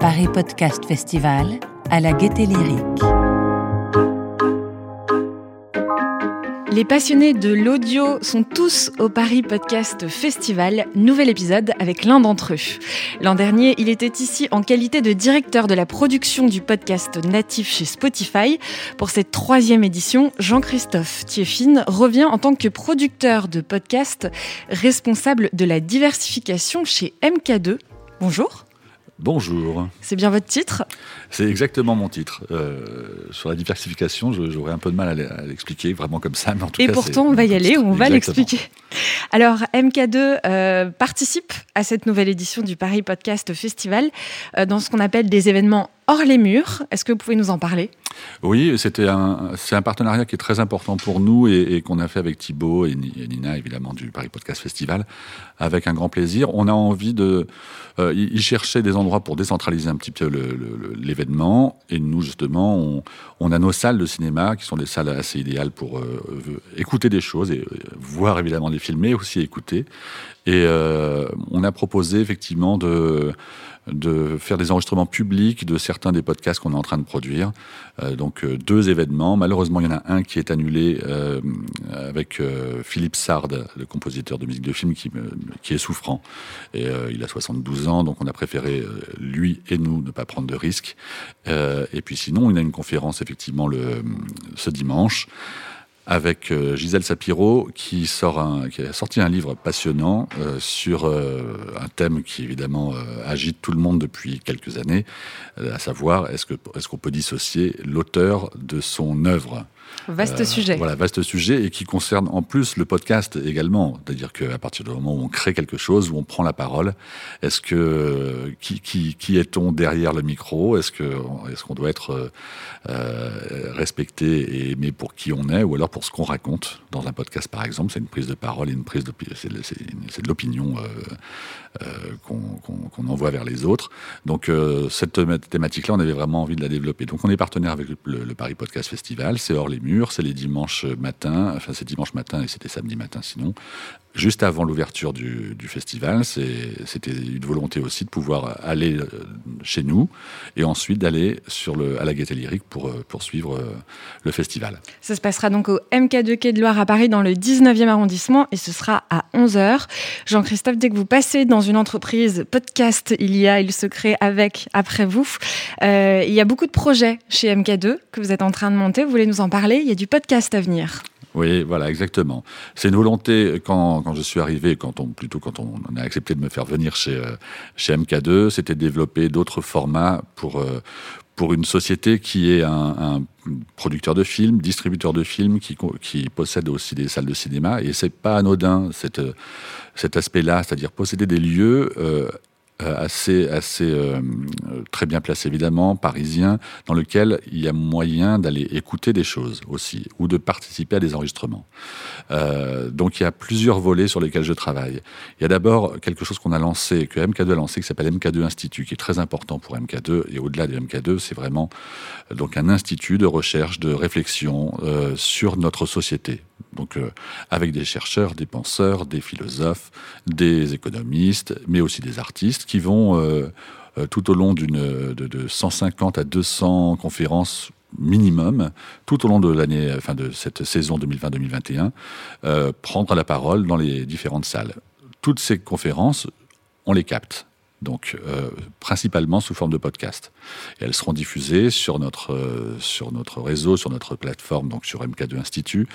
Paris Podcast Festival à la Gaieté Lyrique. Les passionnés de l'audio sont tous au Paris Podcast Festival. Nouvel épisode avec l'un d'entre eux. L'an dernier, il était ici en qualité de directeur de la production du podcast natif chez Spotify. Pour cette troisième édition, Jean-Christophe Thieffine revient en tant que producteur de podcast responsable de la diversification chez MK2. Bonjour. Bonjour. C'est bien votre titre? C'est exactement mon titre. Euh, sur la diversification, j'aurais un peu de mal à l'expliquer vraiment comme ça. Mais en tout Et cas, pourtant, on va y aller, on va l'expliquer. Alors, MK2 euh, participe à cette nouvelle édition du Paris Podcast Festival euh, dans ce qu'on appelle des événements hors les murs. Est-ce que vous pouvez nous en parler? Oui, c'était un, c'est un partenariat qui est très important pour nous et, qu'on a fait avec Thibaut et, Ni- et Nina, évidemment, du Paris Podcast Festival, avec un grand plaisir. On a envie de. Euh, ils cherchaient des endroits pour décentraliser un petit peu l'événement. Et nous, justement, on, a nos salles de cinéma qui sont des salles assez idéales pour euh, écouter des choses et euh, voir évidemment des films, mais aussi écouter. Et euh, on a proposé effectivement de de faire des enregistrements publics de certains des podcasts qu'on est en train de produire. Euh, donc euh, deux événements. Malheureusement, il y en a un qui est annulé euh, avec euh, Philippe Sard, le compositeur de musique de film, qui, qui est souffrant. Et euh, il a 72 ans, donc on a préféré, lui et nous, ne pas prendre de risques. Et puis sinon, il a une conférence effectivement le, ce dimanche avec euh, Gisèle Sapiro qui a sorti un livre passionnant euh, sur euh, un thème qui évidemment agite tout le monde depuis quelques années, à savoir est-ce qu'on peut dissocier l'auteur de son œuvre? Vaste euh, sujet. Voilà, vaste sujet et qui concerne en plus le podcast également. C'est-à-dire qu'à partir du moment où on crée quelque chose, où on prend la parole, est-ce que qui, qui, qui est-on derrière le micro? Est-ce que est-ce qu'on doit être euh, respecté et aimé pour qui on est, ou alors pour ce qu'on raconte dans un podcast, par exemple C'est une prise de parole et une prise de c'est de- l'opinion euh, euh, qu'on envoie vers les autres. Donc cette thém- thématique-là, on avait vraiment envie de la développer. Donc on est partenaire avec le, le- le Paris Podcast Festival. C'est hors les murs, c'est les dimanches matins. Enfin, c'est dimanche matin et c'était samedi matin sinon. Juste avant l'ouverture du, du festival, c'était une volonté aussi de pouvoir aller euh, chez nous et ensuite d'aller sur le à la Gaîté Lyrique pour euh, poursuivre euh, le festival. Ça se passera donc au MK2 Quai de Loire à Paris dans le 19e arrondissement et ce sera à 11h. Jean-Christophe, dès que vous passez dans une entreprise podcast, il y a Il se crée avec, après vous. Euh, il y a beaucoup de projets chez MK2 que vous êtes en train de monter. Vous voulez nous en parler? Il y a du podcast à venir. Oui, voilà, exactement. C'est une volonté quand, quand je suis arrivé, quand on plutôt quand on, a accepté de me faire venir chez euh, chez MK2, c'était développer d'autres formats pour euh, pour une société qui est un, producteur de films, distributeur de films, qui, qui possède aussi des salles de cinéma. Et c'est pas anodin euh, cet aspect-là, c'est-à-dire posséder des lieux assez, assez euh, euh, très bien placés évidemment, parisiens, dans lequel il y a moyen d'aller écouter des choses aussi, ou de participer à des enregistrements. Euh, donc il y a plusieurs volets sur lesquels je travaille. Il y a d'abord quelque chose qu'on a lancé, que MK2 a lancé, qui s'appelle MK2 Institut, qui est très important pour MK2. Et au-delà de MK2, c'est vraiment euh, donc un institut de recherche, de réflexion euh, sur notre société. Donc euh, avec des chercheurs, des penseurs, des philosophes, des économistes, mais aussi des artistes qui vont euh, euh, tout au long d'une de, de 150 à 200 conférences minimum tout au long de l'année, enfin de cette saison 2020-2021, euh, prendre la parole dans les différentes salles. Toutes ces conférences, on les capte. Donc, euh, principalement sous forme de podcast. Elles seront diffusées sur notre, euh, sur notre réseau, sur notre plateforme, donc sur MK2 Institut,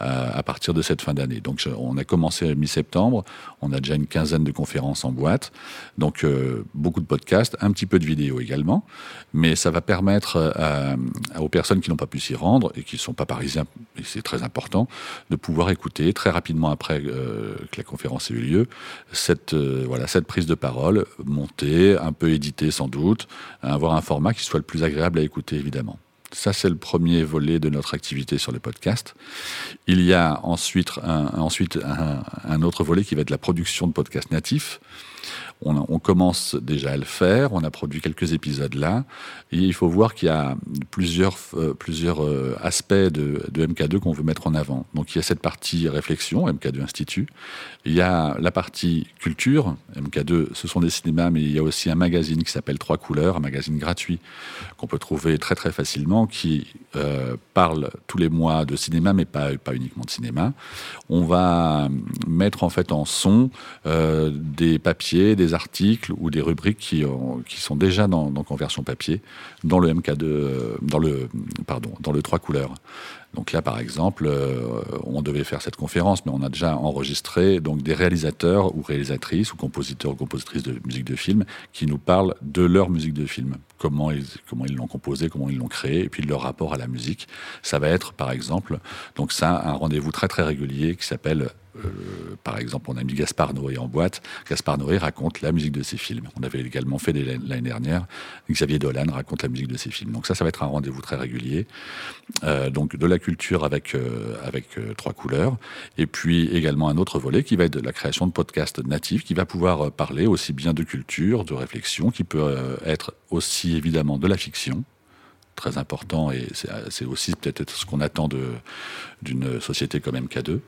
euh, à partir de cette fin d'année. Donc, on a commencé mi-septembre, on a déjà une quinzaine de conférences en boîte, donc beaucoup de podcasts, un petit peu de vidéos également, mais ça va permettre aux personnes qui n'ont pas pu s'y rendre et qui ne sont pas parisiens, et c'est très important, de pouvoir écouter très rapidement après que la conférence ait eu lieu cette, voilà, cette prise de parole un peu éditée sans doute, avoir un format qui soit le plus agréable à écouter évidemment. Ça, c'est le premier volet de notre activité sur le podcast. Il y a ensuite un, ensuite un autre volet qui va être la production de podcasts natifs. On, commence déjà à le faire, on a produit quelques épisodes là, et il faut voir qu'il y a plusieurs, euh, plusieurs euh, aspects de, de MK2 qu'on veut mettre en avant. Donc il y a cette partie réflexion, MK2 Institut, il y a la partie culture, MK2 ce sont des cinémas, mais il y a aussi un magazine qui s'appelle Trois Couleurs, un magazine gratuit qu'on peut trouver très très facilement, qui euh, parle tous les mois de cinéma, mais pas, pas uniquement de cinéma. On va mettre en fait en son des papiers, des articles ou des rubriques qui, sont déjà dans, donc en version papier dans le MK2, dans le, pardon, dans le trois couleurs. Donc là, par exemple, euh, on devait faire cette conférence, mais on a déjà enregistré donc des réalisateurs ou réalisatrices ou compositeurs ou compositrices de musique de film qui nous parlent de leur musique de film, comment ils comment ils l'ont composé, comment ils l'ont créé, et puis leur rapport à la musique. Ça va être, par exemple, donc ça, un rendez-vous très très régulier qui s'appelle euh, par exemple, on a mis Gaspard Noé en boîte. Gaspard Noé raconte la musique de ses films. On avait également fait l'année dernière. Xavier Dolan raconte la musique de ses films. Donc ça, ça va être un rendez-vous très régulier. Euh, donc de la culture avec, euh, avec trois couleurs. Et puis également un autre volet qui va être de la création de podcasts natifs, qui va pouvoir parler aussi bien de culture, de réflexion, qui peut être aussi évidemment de la fiction très important et c'est aussi peut-être ce qu'on attend d'une société comme MK2.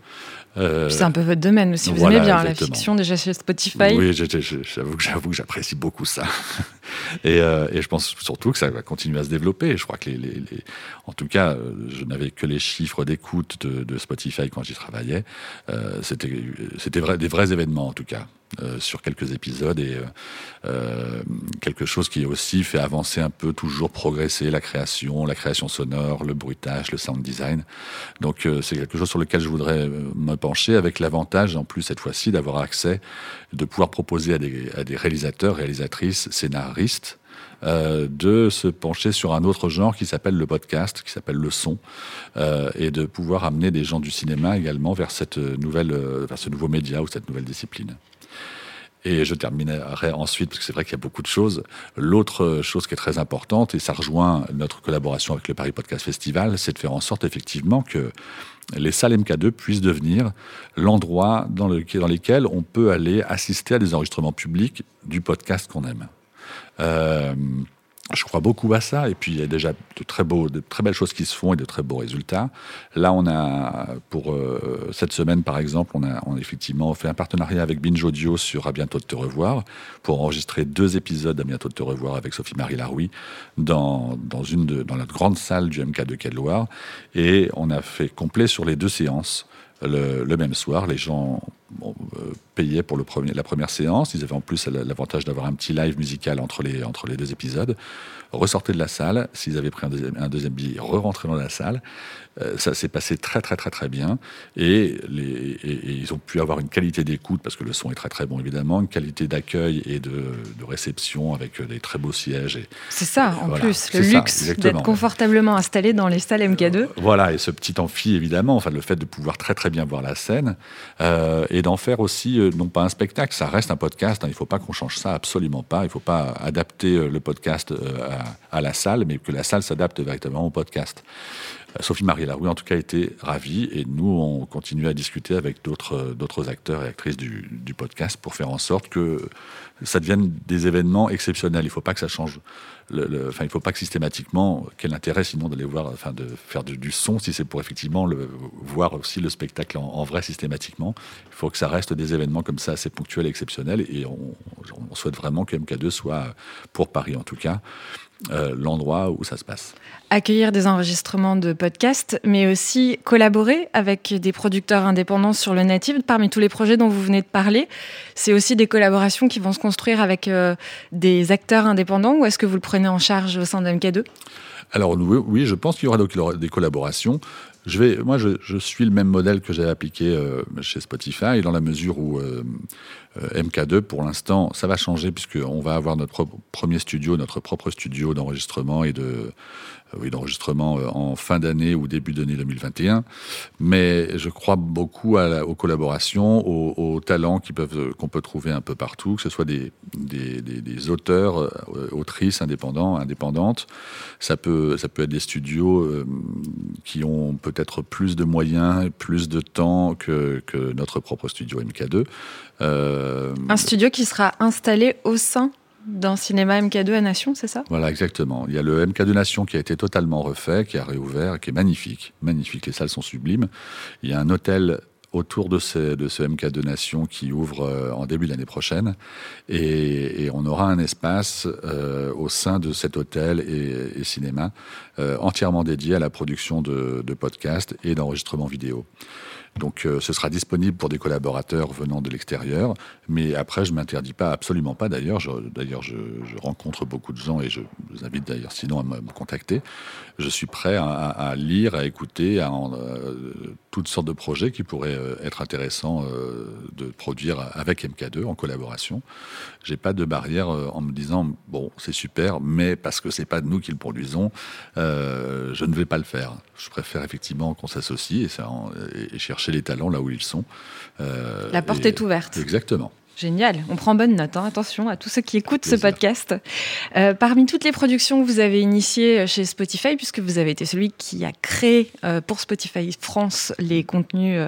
Euh, c'est un peu votre domaine aussi, vous aimez bien la fiction déjà chez Spotify. Oui, j'avoue que j'apprécie beaucoup ça. Et, euh, et, je pense surtout que ça va continuer à se développer. Je crois que en tout cas, je n'avais que les chiffres d'écoute de, Spotify quand j'y travaillais. Euh, C'était des vrais événements en tout cas. Euh, sur quelques épisodes et euh, euh, quelque chose qui aussi fait avancer un peu, toujours progresser la création, la création sonore, le bruitage, le sound design. Donc c'est quelque chose sur lequel je voudrais me pencher avec l'avantage en plus cette fois-ci d'avoir accès, de pouvoir proposer à des réalisateurs, réalisatrices, scénaristes de se pencher sur un autre genre qui s'appelle le podcast, qui s'appelle le son, euh, et de pouvoir amener des gens du cinéma également vers cette nouvelle, vers ce nouveau média ou cette nouvelle discipline. Et je terminerai ensuite, parce que c'est vrai qu'il y a beaucoup de choses. L'autre chose qui est très importante, et ça rejoint notre collaboration avec le Paris Podcast Festival, c'est de faire en sorte effectivement que les salles MK2 puissent devenir l'endroit dans, le, dans on peut aller assister à des enregistrements publics du podcast qu'on aime. Euh, je crois beaucoup à ça. Et puis, il y a déjà de très, beaux, de très belles choses qui se font et de très beaux résultats. Là, on a, pour euh, cette semaine, par exemple, on a, effectivement fait un partenariat avec Binge Audio sur À bientôt de te revoir pour enregistrer deux épisodes À bientôt de te revoir avec Sophie-Marie Laroui dans, dans, une dans la grande salle du MK de Quai Et on a fait complet sur les deux séances le, le même soir. Les gens bon, euh, payaient pour le premier, la première séance. Ils avaient en plus l'avantage d'avoir un petit live musical entre les, entre les deux épisodes. Ressortaient de la salle. S'ils avaient pris un deuxième, un deuxième billet, re-rentraient dans la salle. Euh, ça s'est passé très, très, très, très bien. Et, les, et, ils ont pu avoir une qualité d'écoute, parce que le son est très, très bon, évidemment, une qualité d'accueil et de, de, réception avec des très beaux sièges. C'est ça, en voilà. plus, le luxe d'être confortablement installé dans les salles MK2. Euh, voilà, et ce petit amphi, évidemment, enfin, le fait de pouvoir très, très bien voir la scène euh, et d'en faire aussi, euh, non pas un spectacle, ça reste un podcast. Hein, il ne faut pas qu'on change ça, absolument pas. Il ne faut pas adapter euh, le podcast à, à, la salle, mais que la salle s'adapte véritablement au podcast. Sophie-Marie Laroui, en tout cas, était ravie. Et nous, on continue à discuter avec d'autres acteurs et actrices du, du, podcast pour faire en sorte que ça devienne des événements exceptionnels. Il ne faut pas que ça change. Le, enfin, il ne faut pas que systématiquement, quel intérêt sinon d'aller voir, enfin, de faire du, son, si c'est pour effectivement le, voir aussi le spectacle en, en, vrai systématiquement. Il faut que ça reste des événements comme ça assez ponctuels et exceptionnels. Et on, on souhaite vraiment que MK2 soit, pour Paris en tout cas, euh, l'endroit où ça se passe. Accueillir des enregistrements de podcasts, mais aussi collaborer avec des producteurs indépendants sur le native. Parmi tous les projets dont vous venez de parler, c'est aussi des collaborations qui vont se construire avec euh, des acteurs indépendants ou est-ce que vous le prenez en charge au sein de MK2 alors oui, je pense qu'il y aura des collaborations. Je vais, moi, je, suis le même modèle que j'ai appliqué euh, chez Spotify, dans la mesure où euh, euh, MK2, pour l'instant, ça va changer puisqu'on va avoir notre premier studio, notre propre studio d'enregistrement et de oui, d'enregistrement en fin d'année ou début d'année 2021. Mais je crois beaucoup aux collaborations, aux, talents qui peuvent qu'on peut trouver un peu partout, que ce soit des auteurs, autrices indépendants, indépendantes. Ça peut ça peut être des studios qui ont peut peut-être plus de moyens, plus de temps que, que notre propre studio MK2. Euh, un studio qui sera installé au sein d'un cinéma MK2 à Nation, c'est ça? Voilà, exactement. Il y a le MK2 Nation qui a été totalement refait, qui a réouvert, qui est magnifique. Magnifique, les salles sont sublimes. Il y a un hôtel autour de ce, de ce MK2 Nation qui ouvre euh, en début d'année prochaine. Et, on aura un espace euh, au sein de cet hôtel et, cinéma euh, entièrement dédié à la production de, de podcasts et d'enregistrements vidéo. Donc euh, ce sera disponible pour des collaborateurs venant de l'extérieur, mais après je m'interdis pas, absolument pas d'ailleurs. D'ailleurs je, rencontre beaucoup de gens et je vous invite d'ailleurs sinon à me, contacter. Je suis prêt à, lire, à écouter, à euh, toutes sortes de projets qui pourraient euh, être intéressants de produire avec MK2 en collaboration. J'ai pas de barrière en me disant bon c'est super, mais parce que c'est pas nous qui le produisons, je ne vais pas le faire. Je préfère effectivement qu'on s'associe et, et chercher chez les talents là où ils sont. Euh, La porte est ouverte. Exactement. Génial, on prend bonne note. Hein. Attention à tous ceux qui écoutent ce podcast. Euh, parmi toutes les productions que vous avez initiées chez Spotify, puisque vous avez été celui qui a créé euh, pour Spotify France les contenus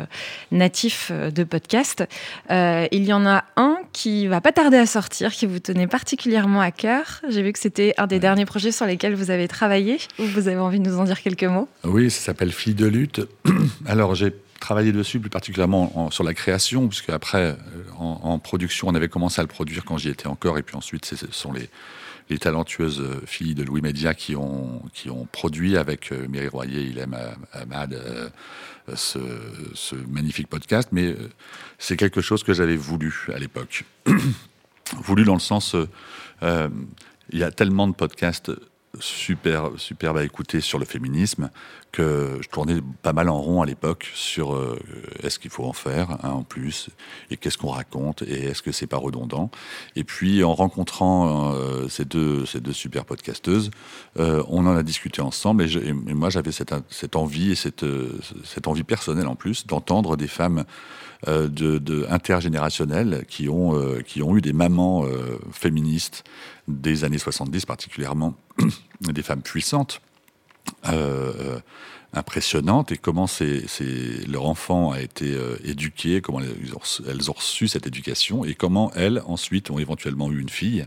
natifs de podcast, il y en a un qui va pas tarder à sortir, qui vous tenait particulièrement à cœur. J'ai vu que c'était un des derniers projets sur lesquels vous avez travaillé. Vous avez envie de nous en dire quelques mots? Oui, ça s'appelle Fille de lutte. Alors j'ai travaillé dessus, plus particulièrement sur la création, puisque après, euh, en, production, on avait commencé à le produire quand j'y étais encore, et puis ensuite, ce sont les, les talentueuses euh, filles de Louis Média qui ont, qui ont produit avec euh, Méry Royer, Ilem Ahmad, ce, ce, magnifique podcast, mais c'est quelque chose que j'avais voulu à l'époque. voulu dans le sens, il y a tellement de podcasts super, superbe à écouter sur le féminisme que je tournais pas mal en rond à l'époque sur euh, est-ce qu'il faut en faire un en plus et qu'est-ce qu'on raconte et est-ce que c'est pas redondant. Et puis en rencontrant euh, ces deux ces deux super podcasteuses, euh, on en a discuté ensemble et, moi j'avais cette, cette envie et cette cette envie personnelle en plus d'entendre des femmes de, de intergénérationnelles qui ont qui ont eu des mamans féministes des années 70 particulièrement, des femmes puissantes, euh, euh, impressionnantes, et comment c'est, leur enfant a été euh, éduqué, comment elles ont, reçu cette éducation, et comment elles, ensuite, ont éventuellement eu une fille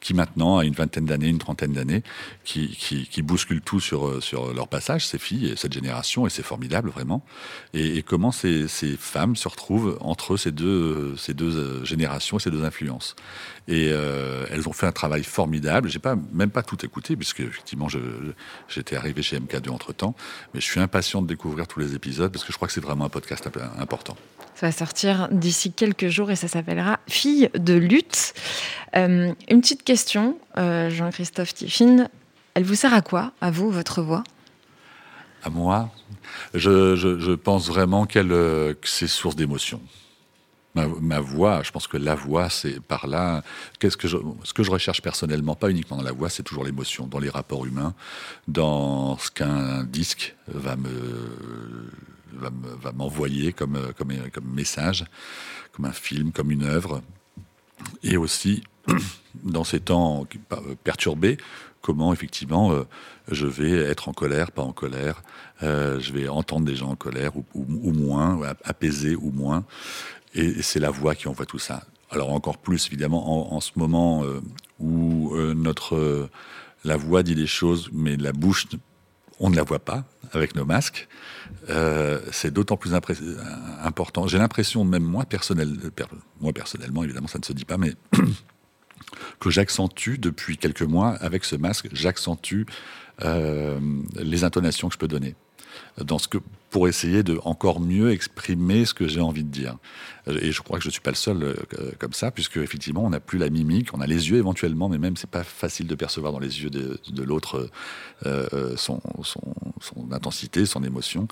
qui maintenant a une vingtaine d'années, une trentaine d'années, qui, qui, bouscule tout sur, sur leur passage, ces filles, cette génération, et c'est formidable vraiment. Et, comment ces, ces, femmes se retrouvent entre ces deux, ces deux générations et ces deux influences. Et euh, elles ont fait un travail formidable. J'ai pas même pas tout écouté puisque effectivement j'étais arrivé chez MK2 entre temps, mais suis impatient de découvrir tous les épisodes parce que je crois que c'est vraiment un podcast important. Ça va sortir d'ici quelques jours et ça s'appellera Fille de lutte. Euh, une petite question, euh, Jean-Christophe Tiffin. Elle vous sert à quoi, à vous, votre voix? À moi? Je, je, pense vraiment qu'elle, euh, que c'est source d'émotion. Ma, voix, je pense que la voix, c'est par là. Qu'est-ce que je, ce que je recherche personnellement, pas uniquement dans la voix, c'est toujours l'émotion, dans les rapports humains, dans ce qu'un disque va me va m'envoyer comme message, comme un film, comme une œuvre, et aussi dans ces temps perturbés, comment effectivement euh, je vais être en colère, pas en colère, euh, je vais entendre des gens en colère ou, ou moins, apaiser ou moins. Et c'est la voix qui envoie tout ça. Alors encore plus évidemment en, ce moment euh, où euh, notre euh, la voix dit des choses, mais la bouche on ne la voit pas avec nos masques. c'est d'autant plus important. J'ai l'impression, même moi, personnel, moi personnellement, évidemment, ça ne se dit pas, mais que j'accentue depuis quelques mois avec ce masque, j'accentue les intonations que je peux donner dans ce que pour essayer de encore mieux exprimer ce que j'ai envie de dire. Et je crois que je ne suis pas le seul euh, comme ça, puisque effectivement, on n'a plus la mimique, on a les yeux éventuellement, mais même c'est pas facile de percevoir dans les yeux de, l'autre euh, euh, son, son, son, intensité, son émotion.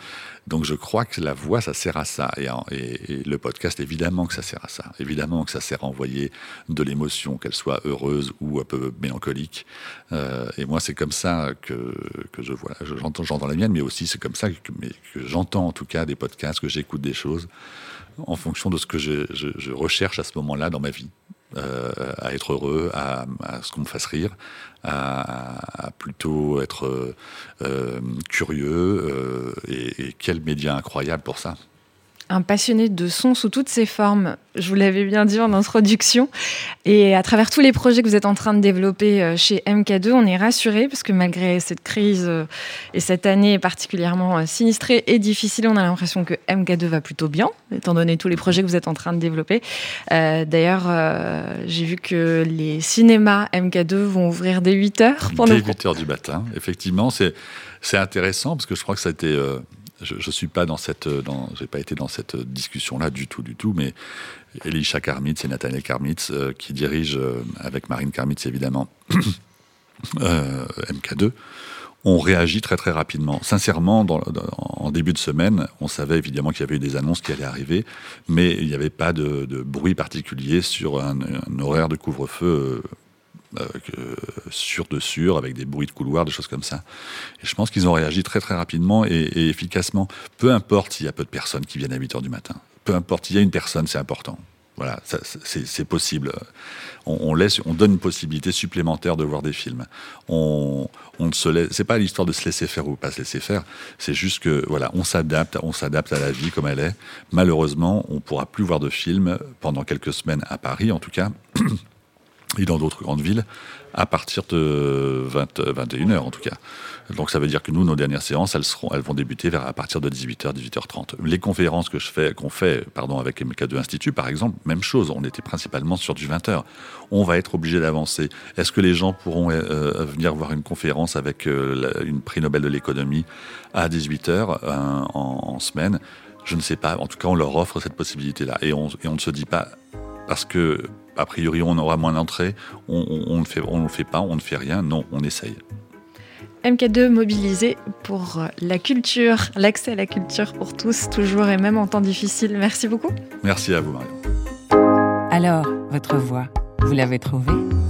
Donc je crois que la voix, ça sert à ça. Et, et, le podcast, évidemment que ça sert à ça. Évidemment que ça sert à envoyer de l'émotion, qu'elle soit heureuse ou un peu mélancolique. et moi, c'est comme ça que, que je vois. J'entends, j'entends la mienne, mais aussi c'est comme ça que, que j'entends en tout cas des podcasts, que j'écoute des choses en fonction de ce que je, recherche à ce moment-là dans ma vie. à être heureux, à, ce qu'on me fasse rire, à, plutôt être curieux. Et, et quel média incroyable pour ça un passionné de son sous toutes ses formes. Je vous l'avais bien dit en introduction. Et à travers tous les projets que vous êtes en train de développer euh, chez MK2, on est rassuré parce que malgré cette crise euh, et cette année particulièrement euh, sinistrée et difficile, on a l'impression que MK2 va plutôt bien, étant donné tous les projets que vous êtes en train de développer. D'ailleurs, j'ai vu que les cinémas MK2 vont ouvrir dès 8 h Dès 8 h du matin, effectivement. C'est intéressant parce que je crois que ça a été je ne suis pas dans cette, j'ai pas été dans cette discussion-là du tout, du tout, mais Elisha Karmitz et Nathaniel Karmitz, euh, qui dirigent, euh, avec Marine Karmitz évidemment, euh, MK2, ont réagi très très rapidement. Sincèrement, en début de semaine, on savait évidemment qu'il y avait eu des annonces qui allaient arriver, mais il n'y avait pas de, bruit particulier sur un horaire de couvre-feu euh, sûr de sûr, avec des bruits de couloir, des choses comme ça. Et je pense qu'ils ont réagi très très rapidement et, efficacement. Peu importe s'il y a peu de personnes qui viennent à 8 heures du matin. Peu importe, s'il y a une personne, c'est important. Voilà, c'est possible. On, laisse, on donne une possibilité supplémentaire de voir des films. On, on se laisse, c'est pas l'histoire de se laisser faire ou pas se laisser faire. C'est juste que voilà, on s'adapte, on s'adapte à la vie comme elle est. Malheureusement, on pourra plus voir de films pendant quelques semaines à Paris, en tout cas. et dans d'autres grandes villes à partir de 20, 21h en tout cas. Donc ça veut dire que nous, nos dernières séances, elles, seront, elles vont débuter vers, à partir de 18h, 18h30. Les conférences que je fais, qu'on fait pardon, avec MK2 Institut, par exemple, même chose, on était principalement sur du 20h. On va être obligé d'avancer. Est-ce que les gens pourront euh, venir voir une conférence avec euh, une prix Nobel de l'économie à 18h euh, en, en, semaine? Je ne sais pas. En tout cas, on leur offre cette possibilité-là. Et on, et on ne se dit pas, parce que a priori on aura moins d'entrées, on, ne fait, on fait pas, on ne fait rien, non, on essaye. MK2 mobilisé pour la culture, l'accès à la culture pour tous, toujours et même en temps difficile. Merci beaucoup. Merci à vous, Marion. Alors, votre voix, vous l'avez trouvée?